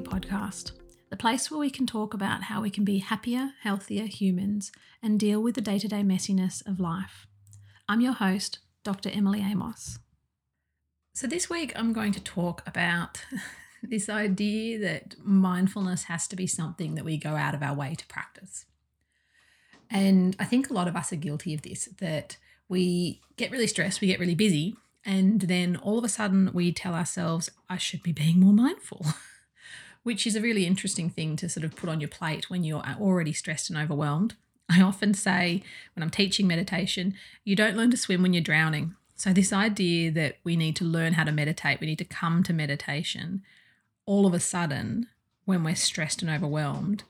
podcast, the place where we can talk about how we can be happier, healthier humans and deal with the day to day messiness of life. I'm your host, Dr. Emily Amos. So, this week I'm going to talk about this idea that mindfulness has to be something that we go out of our way to practice. And I think a lot of us are guilty of this that we get really stressed, we get really busy, and then all of a sudden we tell ourselves, I should be being more mindful, which is a really interesting thing to sort of put on your plate when you're uh, already stressed and overwhelmed. I often say when I'm teaching meditation, you don't learn to swim when you're drowning. So, this idea that we need to learn how to meditate, we need to come to meditation, all of a sudden, when we're stressed and overwhelmed,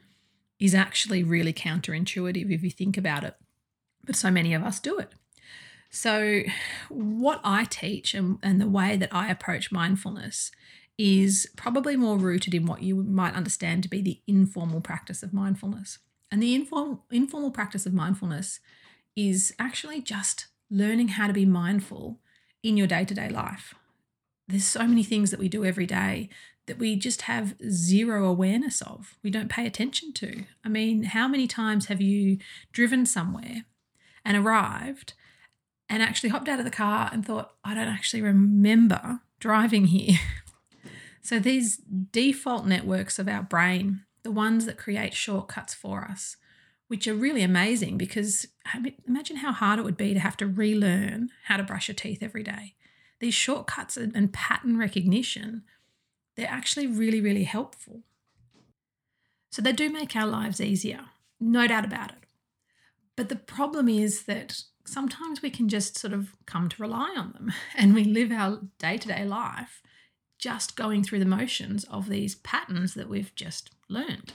is actually really counterintuitive if you think about it. But so many of us do it. So, what I teach and, and the way that I approach mindfulness is probably more rooted in what you might understand to be the informal practice of mindfulness. And the inform, informal practice of mindfulness is actually just learning how to be mindful in your day to day life. There's so many things that we do every day that we just have zero awareness of, we don't pay attention to. I mean, how many times have you driven somewhere and arrived and actually hopped out of the car and thought, I don't actually remember driving here. so these default networks of our brain, the ones that create shortcuts for us, which are really amazing because imagine how hard it would be to have to relearn how to brush your teeth every day. These shortcuts and pattern recognition, they're actually really, really helpful. So they do make our lives easier, no doubt about it. But the problem is that sometimes we can just sort of come to rely on them and we live our day to day life just going through the motions of these patterns that we've just learned.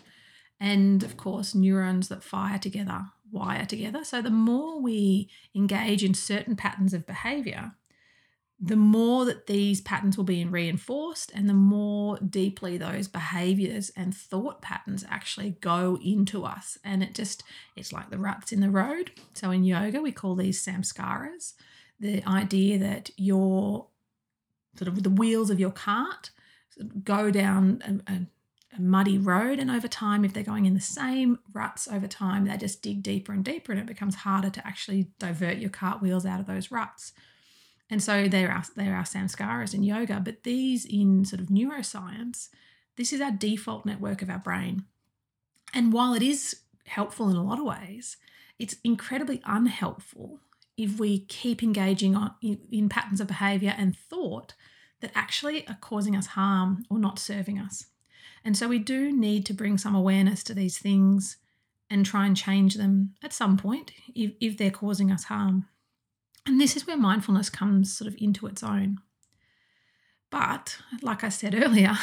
And of course, neurons that fire together wire together. So the more we engage in certain patterns of behavior, the more that these patterns will be reinforced and the more deeply those behaviors and thought patterns actually go into us and it just it's like the ruts in the road so in yoga we call these samskaras the idea that your sort of the wheels of your cart go down a, a, a muddy road and over time if they're going in the same ruts over time they just dig deeper and deeper and it becomes harder to actually divert your cart wheels out of those ruts and so there are there are samskaras in yoga, but these in sort of neuroscience, this is our default network of our brain. And while it is helpful in a lot of ways, it's incredibly unhelpful if we keep engaging on, in, in patterns of behavior and thought that actually are causing us harm or not serving us. And so we do need to bring some awareness to these things and try and change them at some point if, if they're causing us harm. And this is where mindfulness comes sort of into its own. But, like I said earlier,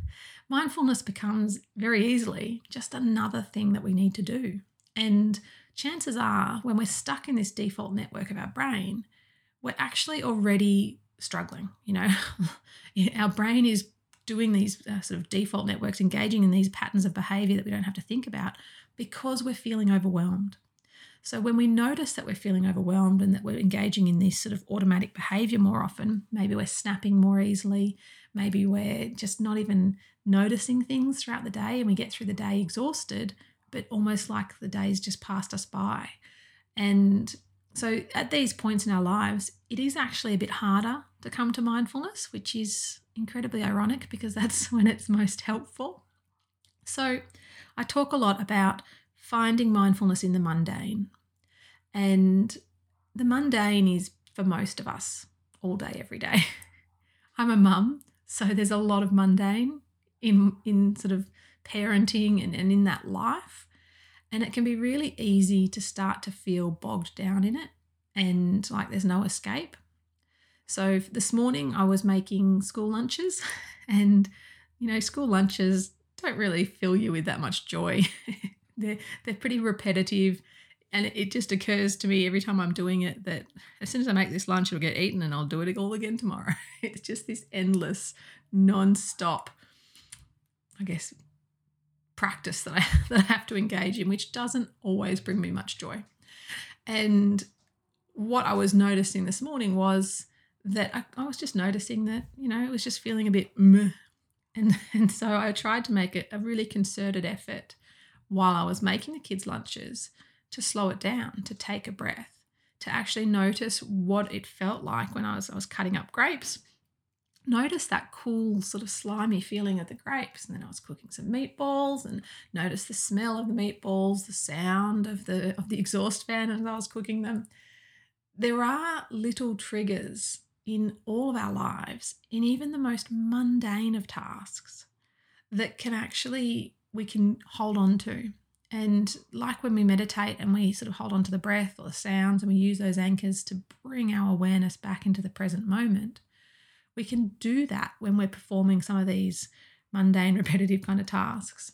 mindfulness becomes very easily just another thing that we need to do. And chances are, when we're stuck in this default network of our brain, we're actually already struggling. You know, our brain is doing these uh, sort of default networks, engaging in these patterns of behavior that we don't have to think about because we're feeling overwhelmed. So when we notice that we're feeling overwhelmed and that we're engaging in this sort of automatic behavior more often, maybe we're snapping more easily, maybe we're just not even noticing things throughout the day and we get through the day exhausted, but almost like the days just passed us by. And so at these points in our lives, it is actually a bit harder to come to mindfulness, which is incredibly ironic because that's when it's most helpful. So I talk a lot about finding mindfulness in the mundane. And the mundane is for most of us all day, every day. I'm a mum, so there's a lot of mundane in, in sort of parenting and, and in that life. And it can be really easy to start to feel bogged down in it and like there's no escape. So this morning I was making school lunches, and you know, school lunches don't really fill you with that much joy. they're they're pretty repetitive and it just occurs to me every time I'm doing it that as soon as I make this lunch, it'll get eaten and I'll do it all again tomorrow. It's just this endless, non-stop, I guess, practice that I that I have to engage in, which doesn't always bring me much joy. And what I was noticing this morning was that I, I was just noticing that, you know, it was just feeling a bit meh. And, and so I tried to make it a really concerted effort while I was making the kids' lunches to slow it down, to take a breath, to actually notice what it felt like when I was, I was cutting up grapes. Notice that cool, sort of slimy feeling of the grapes. And then I was cooking some meatballs and notice the smell of the meatballs, the sound of the of the exhaust fan as I was cooking them. There are little triggers in all of our lives, in even the most mundane of tasks, that can actually we can hold on to. And like when we meditate and we sort of hold on to the breath or the sounds and we use those anchors to bring our awareness back into the present moment, we can do that when we're performing some of these mundane, repetitive kind of tasks.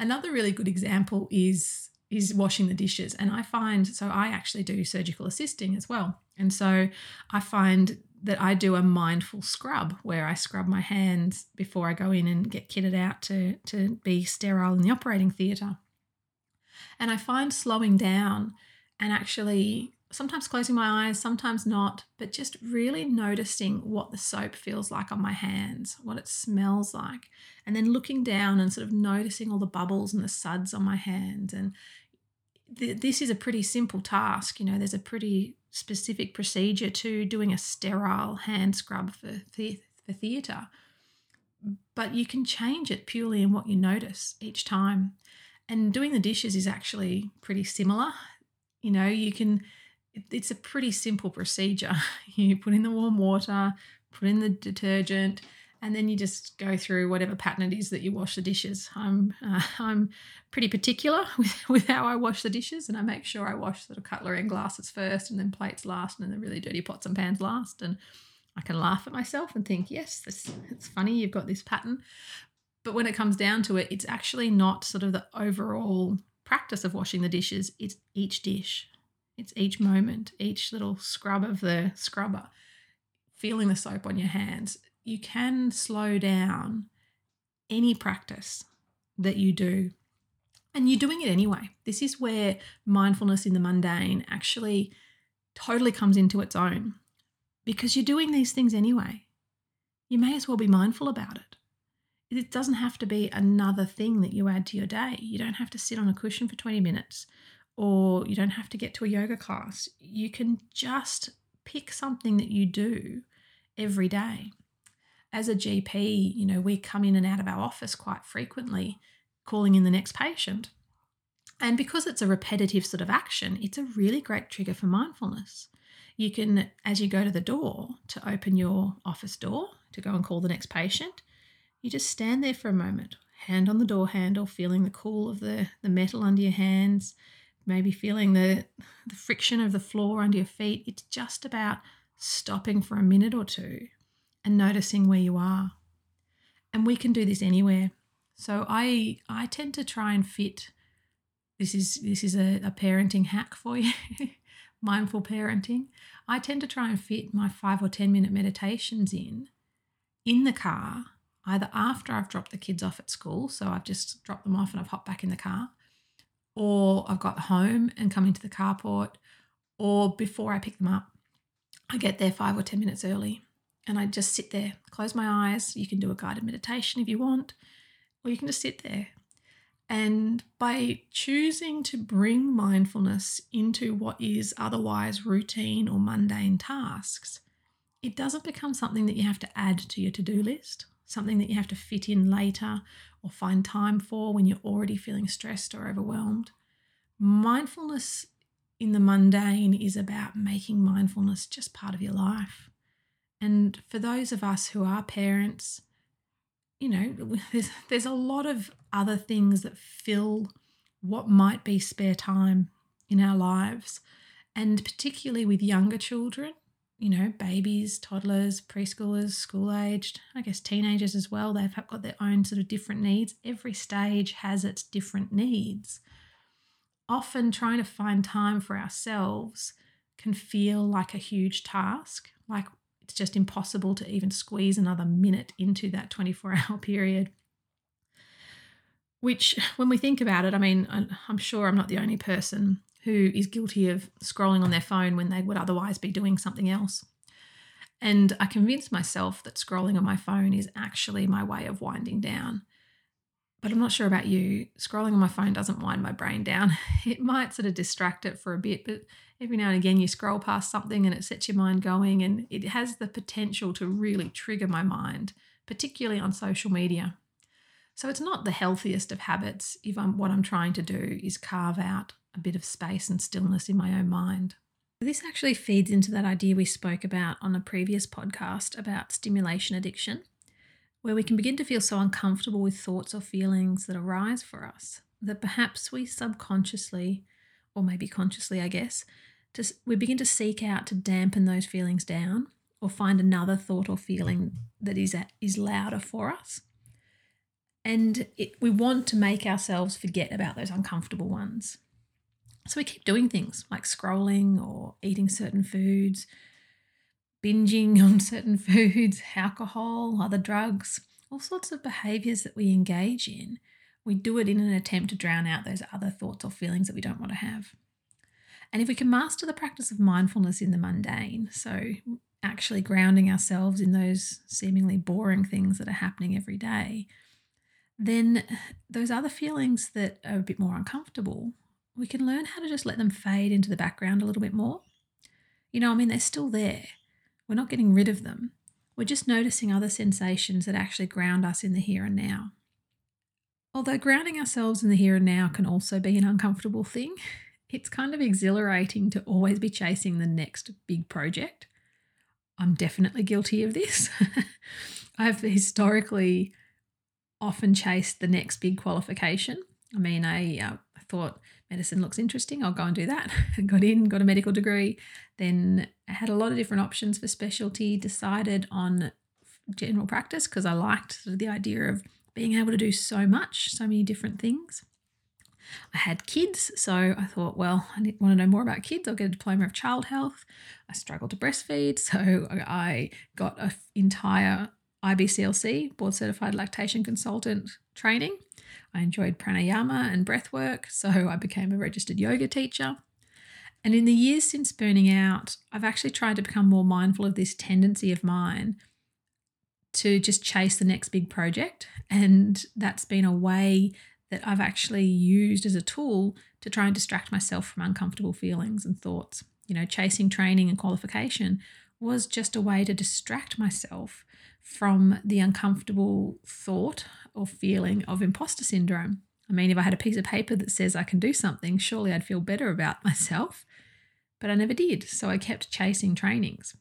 Another really good example is is washing the dishes. And I find so I actually do surgical assisting as well. And so I find that I do a mindful scrub where I scrub my hands before I go in and get kitted out to, to be sterile in the operating theatre. And I find slowing down and actually sometimes closing my eyes, sometimes not, but just really noticing what the soap feels like on my hands, what it smells like, and then looking down and sort of noticing all the bubbles and the suds on my hands. And th- this is a pretty simple task. You know, there's a pretty specific procedure to doing a sterile hand scrub for, the- for theatre. But you can change it purely in what you notice each time. And doing the dishes is actually pretty similar. You know, you can, it's a pretty simple procedure. You put in the warm water, put in the detergent, and then you just go through whatever pattern it is that you wash the dishes. I'm uh, I'm pretty particular with, with how I wash the dishes, and I make sure I wash the cutlery and glasses first, and then plates last, and then the really dirty pots and pans last. And I can laugh at myself and think, yes, this, it's funny you've got this pattern. But when it comes down to it, it's actually not sort of the overall practice of washing the dishes. It's each dish, it's each moment, each little scrub of the scrubber, feeling the soap on your hands you can slow down any practice that you do. And you're doing it anyway. This is where mindfulness in the mundane actually totally comes into its own because you're doing these things anyway. You may as well be mindful about it. It doesn't have to be another thing that you add to your day. You don't have to sit on a cushion for 20 minutes or you don't have to get to a yoga class. You can just pick something that you do every day as a GP, you know, we come in and out of our office quite frequently, calling in the next patient. And because it's a repetitive sort of action, it's a really great trigger for mindfulness. You can, as you go to the door to open your office door to go and call the next patient, you just stand there for a moment, hand on the door handle, feeling the cool of the, the metal under your hands, maybe feeling the, the friction of the floor under your feet. It's just about stopping for a minute or two and noticing where you are. And we can do this anywhere. So I I tend to try and fit this is this is a, a parenting hack for you. mindful parenting. I tend to try and fit my five or ten minute meditations in in the car, either after I've dropped the kids off at school, so I've just dropped them off and I've hopped back in the car, or I've got home and come into the carport, or before I pick them up. I get there five or ten minutes early and I just sit there, close my eyes. You can do a guided meditation if you want, or you can just sit there. And by choosing to bring mindfulness into what is otherwise routine or mundane tasks, it doesn't become something that you have to add to your to do list, something that you have to fit in later or find time for when you're already feeling stressed or overwhelmed. Mindfulness in the mundane is about making mindfulness just part of your life. And for those of us who are parents, you know, there's, there's a lot of other things that fill what might be spare time in our lives. And particularly with younger children, you know, babies, toddlers, preschoolers, school aged, I guess teenagers as well, they've got their own sort of different needs. Every stage has its different needs. Often trying to find time for ourselves can feel like a huge task. Like it's just impossible to even squeeze another minute into that 24 hour period. Which, when we think about it, I mean, I'm sure I'm not the only person who is guilty of scrolling on their phone when they would otherwise be doing something else. And I convinced myself that scrolling on my phone is actually my way of winding down. But I'm not sure about you. Scrolling on my phone doesn't wind my brain down. It might sort of distract it for a bit, but every now and again you scroll past something and it sets your mind going and it has the potential to really trigger my mind, particularly on social media. So it's not the healthiest of habits if I'm what I'm trying to do is carve out a bit of space and stillness in my own mind. This actually feeds into that idea we spoke about on a previous podcast about stimulation addiction where we can begin to feel so uncomfortable with thoughts or feelings that arise for us that perhaps we subconsciously, or maybe consciously, I guess, just we begin to seek out to dampen those feelings down or find another thought or feeling that is is louder for us. And it, we want to make ourselves forget about those uncomfortable ones. So we keep doing things like scrolling or eating certain foods, binging on certain foods, alcohol, other drugs, all sorts of behaviors that we engage in. We do it in an attempt to drown out those other thoughts or feelings that we don't want to have. And if we can master the practice of mindfulness in the mundane, so actually grounding ourselves in those seemingly boring things that are happening every day, then those other feelings that are a bit more uncomfortable, we can learn how to just let them fade into the background a little bit more. You know, I mean, they're still there, we're not getting rid of them. We're just noticing other sensations that actually ground us in the here and now. Although grounding ourselves in the here and now can also be an uncomfortable thing, it's kind of exhilarating to always be chasing the next big project. I'm definitely guilty of this. I've historically often chased the next big qualification. I mean, I, uh, thought medicine looks interesting. I'll go and do that. got in, got a medical degree, then had a lot of different options for specialty, decided on general practice because I liked the idea of being able to do so much, so many different things. I had kids, so I thought, well, I want to know more about kids. I'll get a diploma of child health. I struggled to breastfeed, so I got an entire IBCLC, board certified lactation consultant training. I enjoyed pranayama and breath work, so I became a registered yoga teacher. And in the years since burning out, I've actually tried to become more mindful of this tendency of mine to just chase the next big project. And that's been a way that I've actually used as a tool to try and distract myself from uncomfortable feelings and thoughts. You know, chasing training and qualification was just a way to distract myself from the uncomfortable thought or feeling of imposter syndrome. I mean, if I had a piece of paper that says I can do something, surely I'd feel better about myself. But I never did. So I kept chasing trainings.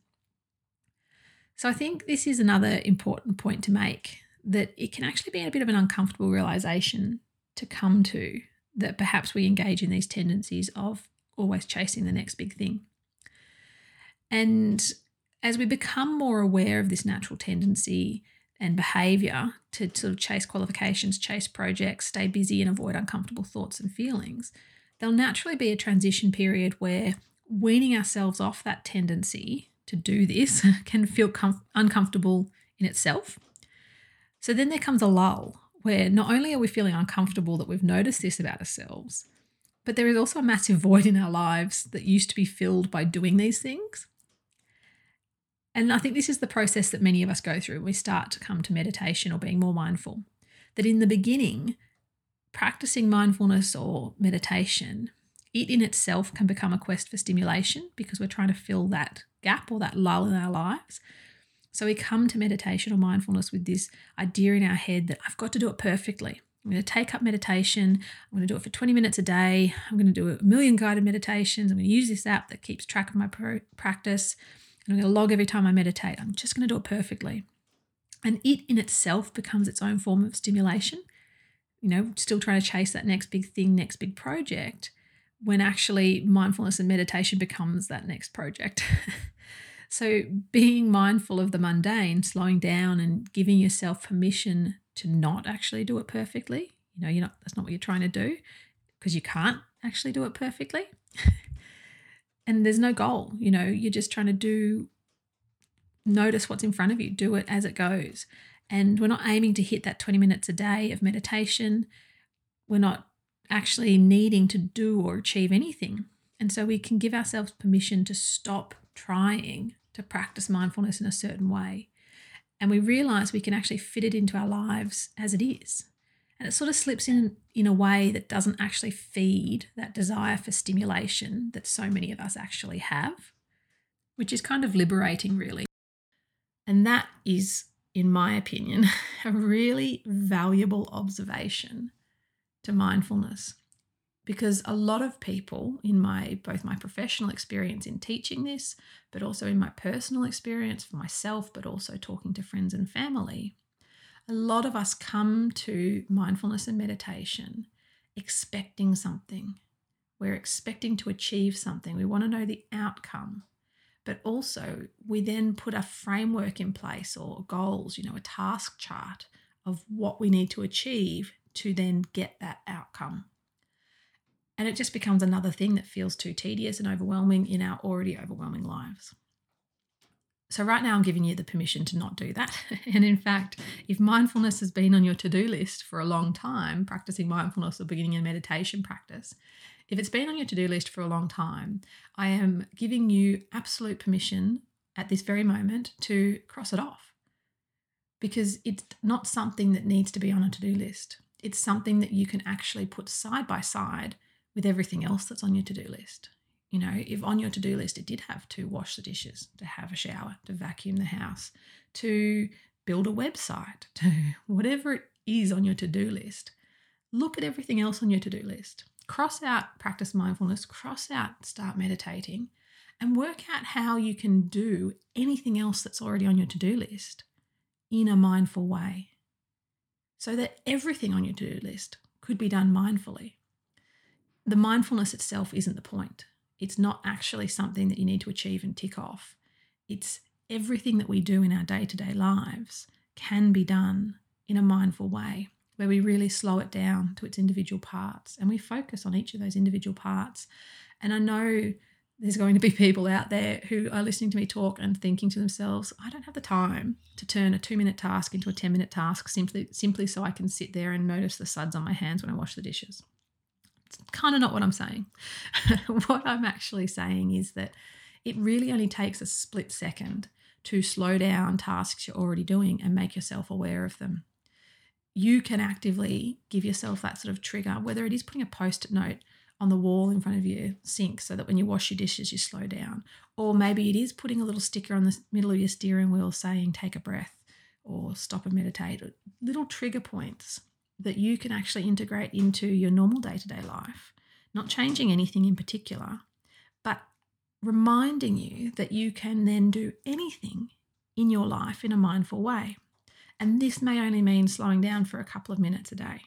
So I think this is another important point to make that it can actually be a bit of an uncomfortable realization to come to that perhaps we engage in these tendencies of always chasing the next big thing. And as we become more aware of this natural tendency and behavior to sort of chase qualifications, chase projects, stay busy, and avoid uncomfortable thoughts and feelings, there'll naturally be a transition period where weaning ourselves off that tendency to do this can feel com- uncomfortable in itself. So then there comes a lull where not only are we feeling uncomfortable that we've noticed this about ourselves, but there is also a massive void in our lives that used to be filled by doing these things. And I think this is the process that many of us go through we start to come to meditation or being more mindful. That in the beginning, practicing mindfulness or meditation, it in itself can become a quest for stimulation because we're trying to fill that gap or that lull in our lives. So we come to meditation or mindfulness with this idea in our head that I've got to do it perfectly. I'm going to take up meditation. I'm going to do it for 20 minutes a day. I'm going to do a million guided meditations. I'm going to use this app that keeps track of my pro- practice. I'm going to log every time I meditate. I'm just going to do it perfectly. And it in itself becomes its own form of stimulation. You know, still trying to chase that next big thing, next big project, when actually mindfulness and meditation becomes that next project. so, being mindful of the mundane, slowing down and giving yourself permission to not actually do it perfectly. You know, you're not that's not what you're trying to do because you can't actually do it perfectly. and there's no goal you know you're just trying to do notice what's in front of you do it as it goes and we're not aiming to hit that 20 minutes a day of meditation we're not actually needing to do or achieve anything and so we can give ourselves permission to stop trying to practice mindfulness in a certain way. And we realize we can actually fit it into our lives as it is. And it sort of slips in in a way that doesn't actually feed that desire for stimulation that so many of us actually have, which is kind of liberating, really. And that is, in my opinion, a really valuable observation to mindfulness because a lot of people in my both my professional experience in teaching this but also in my personal experience for myself but also talking to friends and family a lot of us come to mindfulness and meditation expecting something. We're expecting to achieve something. We want to know the outcome. But also we then put a framework in place or goals you know a task chart of what we need to achieve to then get that outcome. And it just becomes another thing that feels too tedious and overwhelming in our already overwhelming lives. So, right now, I'm giving you the permission to not do that. And in fact, if mindfulness has been on your to do list for a long time, practicing mindfulness or beginning a meditation practice, if it's been on your to do list for a long time, I am giving you absolute permission at this very moment to cross it off because it's not something that needs to be on a to do list. It's something that you can actually put side by side with everything else that's on your to do list. You know, if on your to do list it did have to wash the dishes, to have a shower, to vacuum the house, to build a website, to whatever it is on your to do list, look at everything else on your to do list. Cross out practice mindfulness, cross out start meditating, and work out how you can do anything else that's already on your to do list in a mindful way so that everything on your to do list could be done mindfully the mindfulness itself isn't the point. It's not actually something that you need to achieve and tick off. It's everything that we do in our day to day lives can be done in a mindful way where we really slow it down to its individual parts and we focus on each of those individual parts. And I know there's going to be people out there who are listening to me talk and thinking to themselves, I don't have the time to turn a two minute task into a 10 minute task simply, simply so I can sit there and notice the suds on my hands when I wash the dishes kind of not what I'm saying. what I'm actually saying is that it really only takes a split second to slow down tasks you're already doing and make yourself aware of them. You can actively give yourself that sort of trigger, whether it is putting a post it note on the wall in front of your sink so that when you wash your dishes, you slow down. Or maybe it is putting a little sticker on the middle of your steering wheel saying, take a breath or stop and meditate. Little trigger points that you can actually integrate into your normal day to day life, not changing anything in particular, but reminding you that you can then do anything in your life in a mindful way. And this may only mean slowing down for a couple of minutes a day.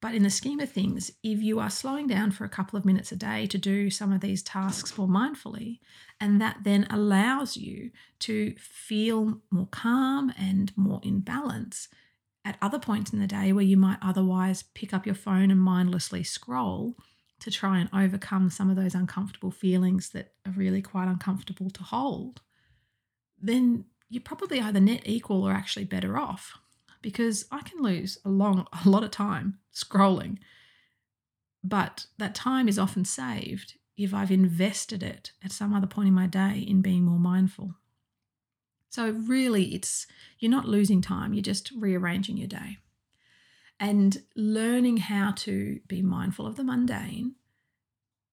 But in the scheme of things, if you are slowing down for a couple of minutes a day to do some of these tasks more mindfully, and that then allows you to feel more calm and more in balance, at other points in the day where you might otherwise pick up your phone and mindlessly scroll to try and overcome some of those uncomfortable feelings that are really quite uncomfortable to hold, then you're probably either net equal or actually better off because I can lose a long a lot of time scrolling. But that time is often saved if I've invested it at some other point in my day in being more mindful. So, really, it's you're not losing time, you're just rearranging your day. And learning how to be mindful of the mundane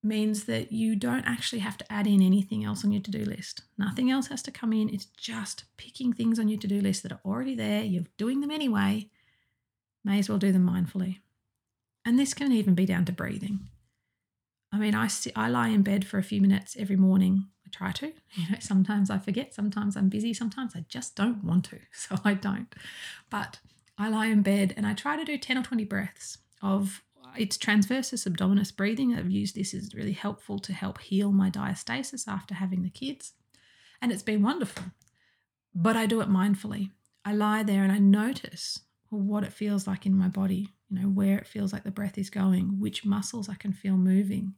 means that you don't actually have to add in anything else on your to do list. Nothing else has to come in. It's just picking things on your to do list that are already there. You're doing them anyway. May as well do them mindfully. And this can even be down to breathing. I mean, I, sit, I lie in bed for a few minutes every morning I try to. You know, sometimes I forget, sometimes I'm busy, sometimes I just don't want to, so I don't. But I lie in bed and I try to do 10 or 20 breaths of it's transversus abdominis breathing. I've used this as really helpful to help heal my diastasis after having the kids. And it's been wonderful. But I do it mindfully. I lie there and I notice what it feels like in my body, you know, where it feels like the breath is going, which muscles I can feel moving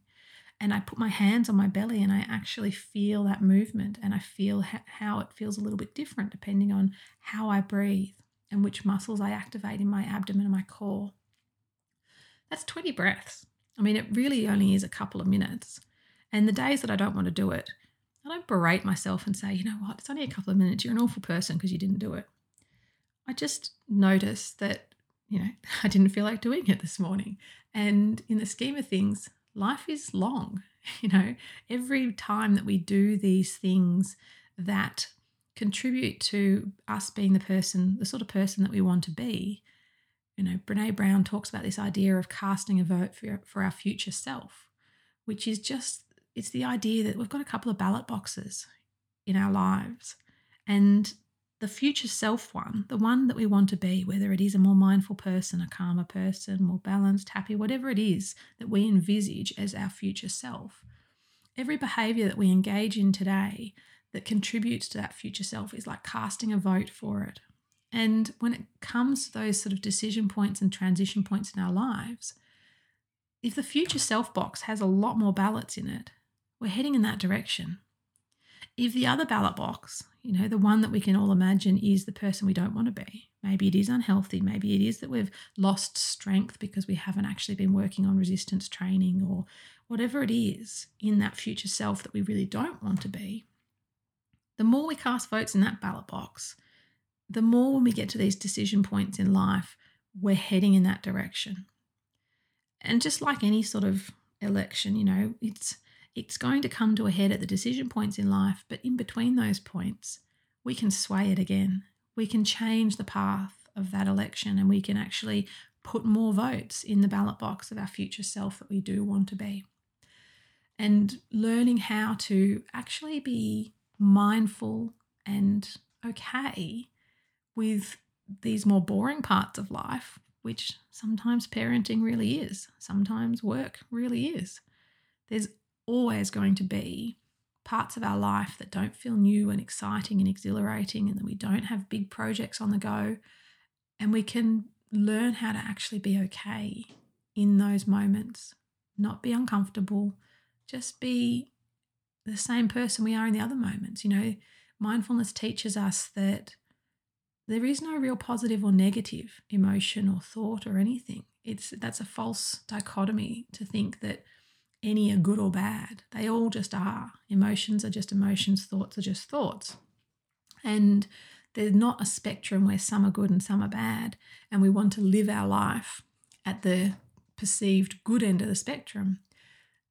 and I put my hands on my belly and I actually feel that movement and I feel ha- how it feels a little bit different depending on how I breathe and which muscles I activate in my abdomen and my core. That's 20 breaths. I mean, it really only is a couple of minutes. And the days that I don't want to do it, I don't berate myself and say, you know what, it's only a couple of minutes. You're an awful person because you didn't do it. I just notice that, you know, I didn't feel like doing it this morning. And in the scheme of things, life is long. You know, every time that we do these things that contribute to us being the person, the sort of person that we want to be, you know, Brene Brown talks about this idea of casting a vote for, for our future self, which is just, it's the idea that we've got a couple of ballot boxes in our lives. And the future self one, the one that we want to be, whether it is a more mindful person, a calmer person, more balanced, happy, whatever it is that we envisage as our future self, every behavior that we engage in today that contributes to that future self is like casting a vote for it. And when it comes to those sort of decision points and transition points in our lives, if the future self box has a lot more ballots in it, we're heading in that direction. If the other ballot box, you know, the one that we can all imagine is the person we don't want to be, maybe it is unhealthy, maybe it is that we've lost strength because we haven't actually been working on resistance training or whatever it is in that future self that we really don't want to be, the more we cast votes in that ballot box, the more when we get to these decision points in life, we're heading in that direction. And just like any sort of election, you know, it's it's going to come to a head at the decision points in life, but in between those points, we can sway it again. We can change the path of that election and we can actually put more votes in the ballot box of our future self that we do want to be. And learning how to actually be mindful and okay with these more boring parts of life, which sometimes parenting really is, sometimes work really is. There's always going to be parts of our life that don't feel new and exciting and exhilarating, and that we don't have big projects on the go. And we can learn how to actually be okay in those moments, not be uncomfortable, just be the same person we are in the other moments. You know, mindfulness teaches us that there is no real positive or negative emotion or thought or anything. It's that's a false dichotomy to think that any are good or bad. They all just are. Emotions are just emotions, thoughts are just thoughts. And there's not a spectrum where some are good and some are bad. And we want to live our life at the perceived good end of the spectrum.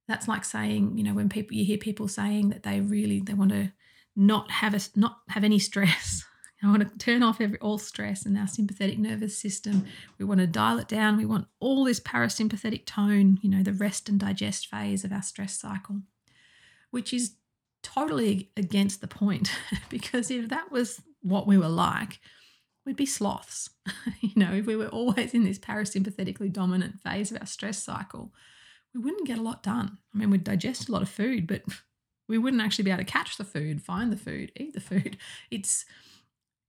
That's like saying, you know, when people you hear people saying that they really they want to not have a, not have any stress I want to turn off every all stress in our sympathetic nervous system. We want to dial it down. We want all this parasympathetic tone, you know, the rest and digest phase of our stress cycle, which is totally against the point because if that was what we were like, we'd be sloths. you know, if we were always in this parasympathetically dominant phase of our stress cycle, we wouldn't get a lot done. I mean, we'd digest a lot of food, but we wouldn't actually be able to catch the food, find the food, eat the food. It's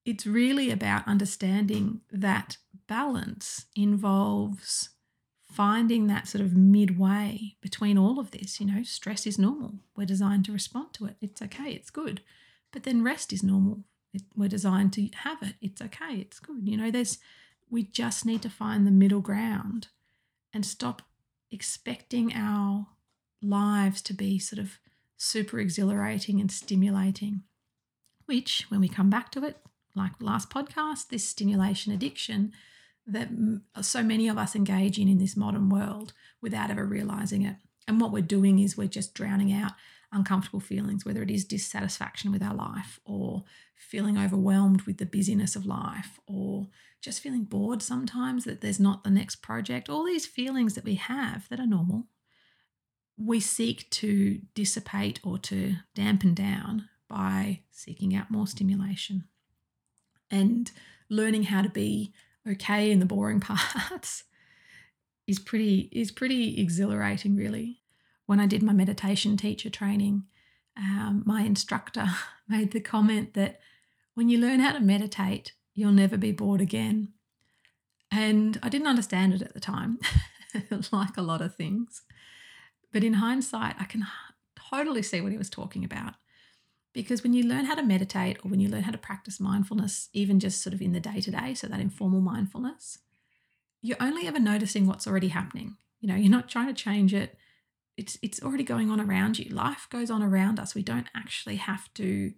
it's really about understanding that balance involves finding that sort of midway between all of this. You know, stress is normal. We're designed to respond to it. It's okay. It's good. But then rest is normal. It, we're designed to have it. It's okay. It's good. You know, there's, we just need to find the middle ground and stop expecting our lives to be sort of super exhilarating and stimulating, which, when we come back to it, like last podcast, this stimulation addiction that so many of us engage in in this modern world without ever realizing it. And what we're doing is we're just drowning out uncomfortable feelings, whether it is dissatisfaction with our life or feeling overwhelmed with the busyness of life or just feeling bored sometimes that there's not the next project, all these feelings that we have that are normal. We seek to dissipate or to dampen down by seeking out more stimulation and learning how to be okay in the boring parts is pretty is pretty exhilarating really. When i did my meditation teacher training um, my instructor made the comment that when you learn how to meditate you'll never be bored again. And i didn't understand it at the time like a lot of things. But in hindsight i can totally see what he was talking about because when you learn how to meditate or when you learn how to practice mindfulness, even just sort of in the day to day, so that informal mindfulness, you're only ever noticing what's already happening. You know, you're not trying to change it. it's it's already going on around you. Life goes on around us. We don't actually have to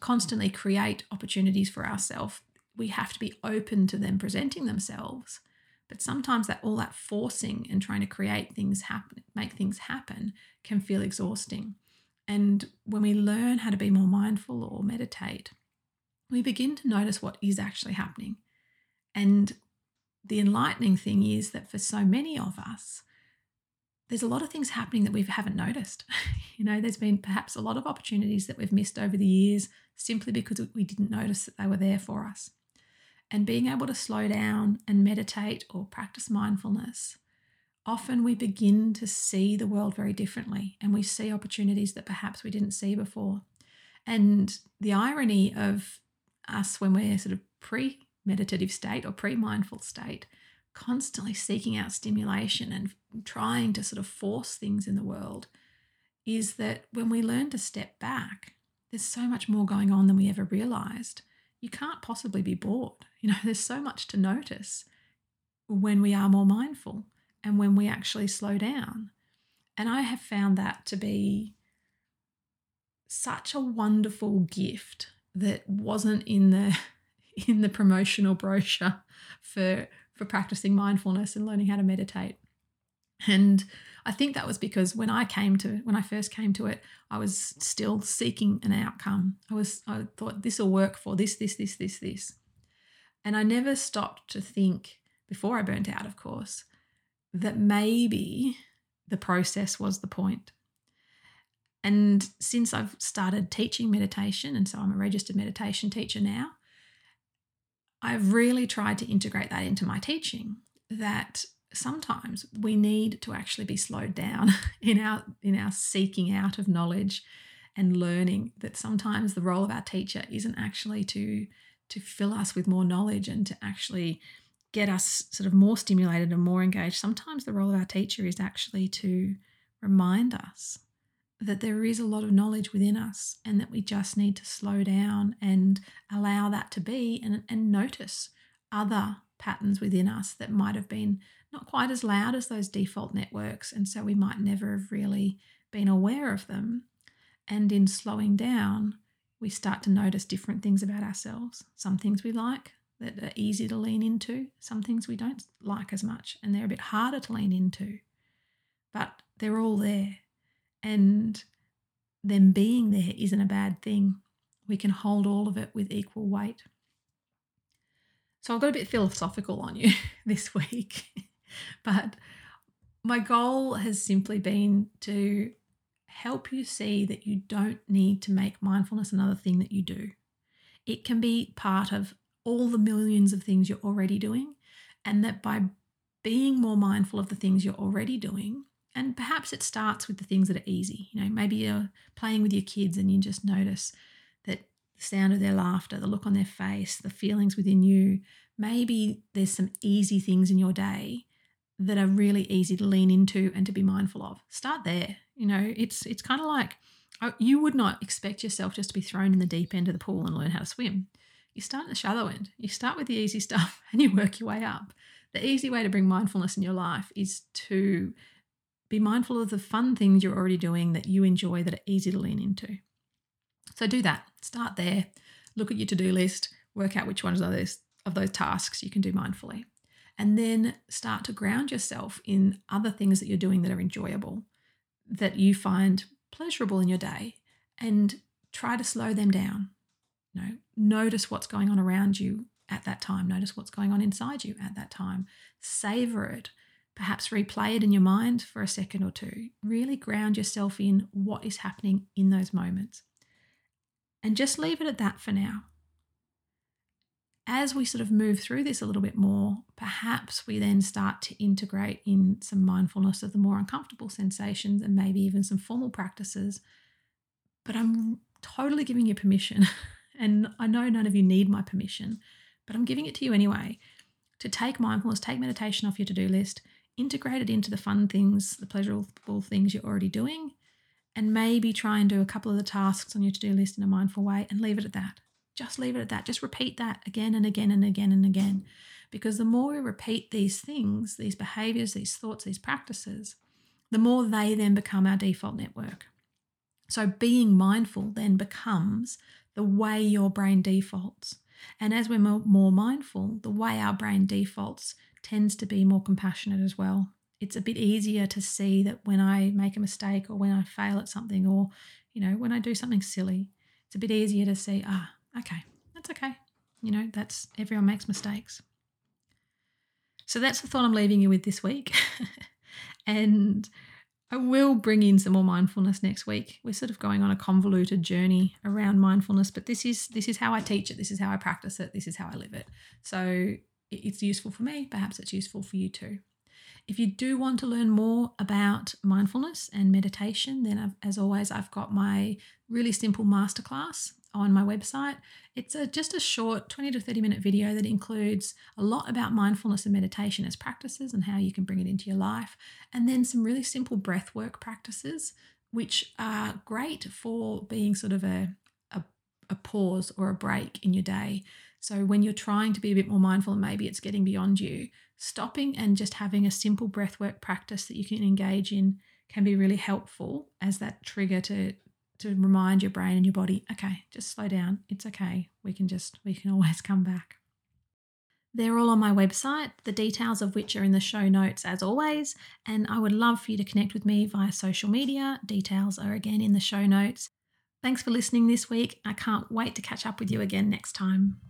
constantly create opportunities for ourselves. We have to be open to them presenting themselves. But sometimes that all that forcing and trying to create things happen, make things happen, can feel exhausting. And when we learn how to be more mindful or meditate, we begin to notice what is actually happening. And the enlightening thing is that for so many of us, there's a lot of things happening that we haven't noticed. you know, there's been perhaps a lot of opportunities that we've missed over the years simply because we didn't notice that they were there for us. And being able to slow down and meditate or practice mindfulness, often we begin to see the world very differently and we see opportunities that perhaps we didn't see before. And the irony of us when we're sort of pre meditative state or pre mindful state constantly seeking out stimulation and trying to sort of force things in the world is that when we learn to step back, there's so much more going on than we ever realized. You can't possibly be bored. You know, there's so much to notice when we are more mindful and when we actually slow down. And I have found that to be such a wonderful gift that wasn't in the in the promotional brochure for for practicing mindfulness and learning how to meditate. And I think that was because when I came to when I first came to it, I was still seeking an outcome. I was I thought this will work for this, this, this, this, this. And I never stopped to think before I burnt out, of course, that maybe the process was the point. And since I've started teaching meditation, and so I'm a registered meditation teacher now, I've really tried to integrate that into my teaching that sometimes we need to actually be slowed down in our in our seeking out of knowledge and learning that sometimes the role of our teacher isn't actually to to fill us with more knowledge and to actually get us sort of more stimulated and more engaged sometimes the role of our teacher is actually to remind us that there is a lot of knowledge within us and that we just need to slow down and allow that to be and, and notice other patterns within us that might have been not quite as loud as those default networks. And so we might never have really been aware of them. And in slowing down, we start to notice different things about ourselves. Some things we like that are easy to lean into, some things we don't like as much, and they're a bit harder to lean into. But they're all there and them being there isn't a bad thing. We can hold all of it with equal weight. So I've got a bit philosophical on you this week, but my goal has simply been to help you see that you don't need to make mindfulness another thing that you do. It can be part of all the millions of things you're already doing, and that by being more mindful of the things you're already doing, and perhaps it starts with the things that are easy. You know, maybe you're playing with your kids and you just notice that the sound of their laughter, the look on their face, the feelings within you. Maybe there's some easy things in your day that are really easy to lean into and to be mindful of. Start there. You know, it's it's kind of like oh, you would not expect yourself just to be thrown in the deep end of the pool and learn how to swim. You start at the shallow end. You start with the easy stuff and you work your way up. The easy way to bring mindfulness in your life is to be mindful of the fun things you're already doing that you enjoy that are easy to lean into. So do that. Start there. Look at your to-do list, work out which ones of those of those tasks you can do mindfully. And then start to ground yourself in other things that you're doing that are enjoyable, that you find pleasurable in your day, and try to slow them down. Know, notice what's going on around you at that time. Notice what's going on inside you at that time. Savor it perhaps replay it in your mind for a second or two. Really ground yourself in what is happening in those moments. And just leave it at that for now. As we sort of move through this a little bit more, perhaps we then start to integrate in some mindfulness of the more uncomfortable sensations and maybe even some formal practices. But I'm totally giving you permission. And I know none of you need my permission, but I'm giving it to you anyway to take mindfulness, take meditation off your to do list, integrate it into the fun things, the pleasurable things you're already doing, and maybe try and do a couple of the tasks on your to do list in a mindful way and leave it at that. Just leave it at that. Just repeat that again and again and again and again. Because the more we repeat these things, these behaviors, these thoughts, these practices, the more they then become our default network. So being mindful then becomes the way your brain defaults. And as we're more mindful, the way our brain defaults tends to be more compassionate as well. It's a bit easier to see that when I make a mistake or when I fail at something or, you know, when I do something silly, it's a bit easier to see, ah, okay, that's okay. You know, that's everyone makes mistakes. So that's the thought I'm leaving you with this week. and I will bring in some more mindfulness next week. We're sort of going on a convoluted journey around mindfulness, but this is this is how I teach it, this is how I practice it, this is how I live it. So it's useful for me, perhaps it's useful for you too. If you do want to learn more about mindfulness and meditation, then I've, as always, I've got my really simple masterclass on my website. It's a, just a short 20 to 30 minute video that includes a lot about mindfulness and meditation as practices and how you can bring it into your life, and then some really simple breath work practices, which are great for being sort of a, a, a pause or a break in your day. So when you're trying to be a bit more mindful and maybe it's getting beyond you, stopping and just having a simple breath work practice that you can engage in can be really helpful as that trigger to to remind your brain and your body, okay, just slow down. It's okay. We can just, we can always come back. They're all on my website, the details of which are in the show notes as always. And I would love for you to connect with me via social media. Details are again in the show notes. Thanks for listening this week. I can't wait to catch up with you again next time.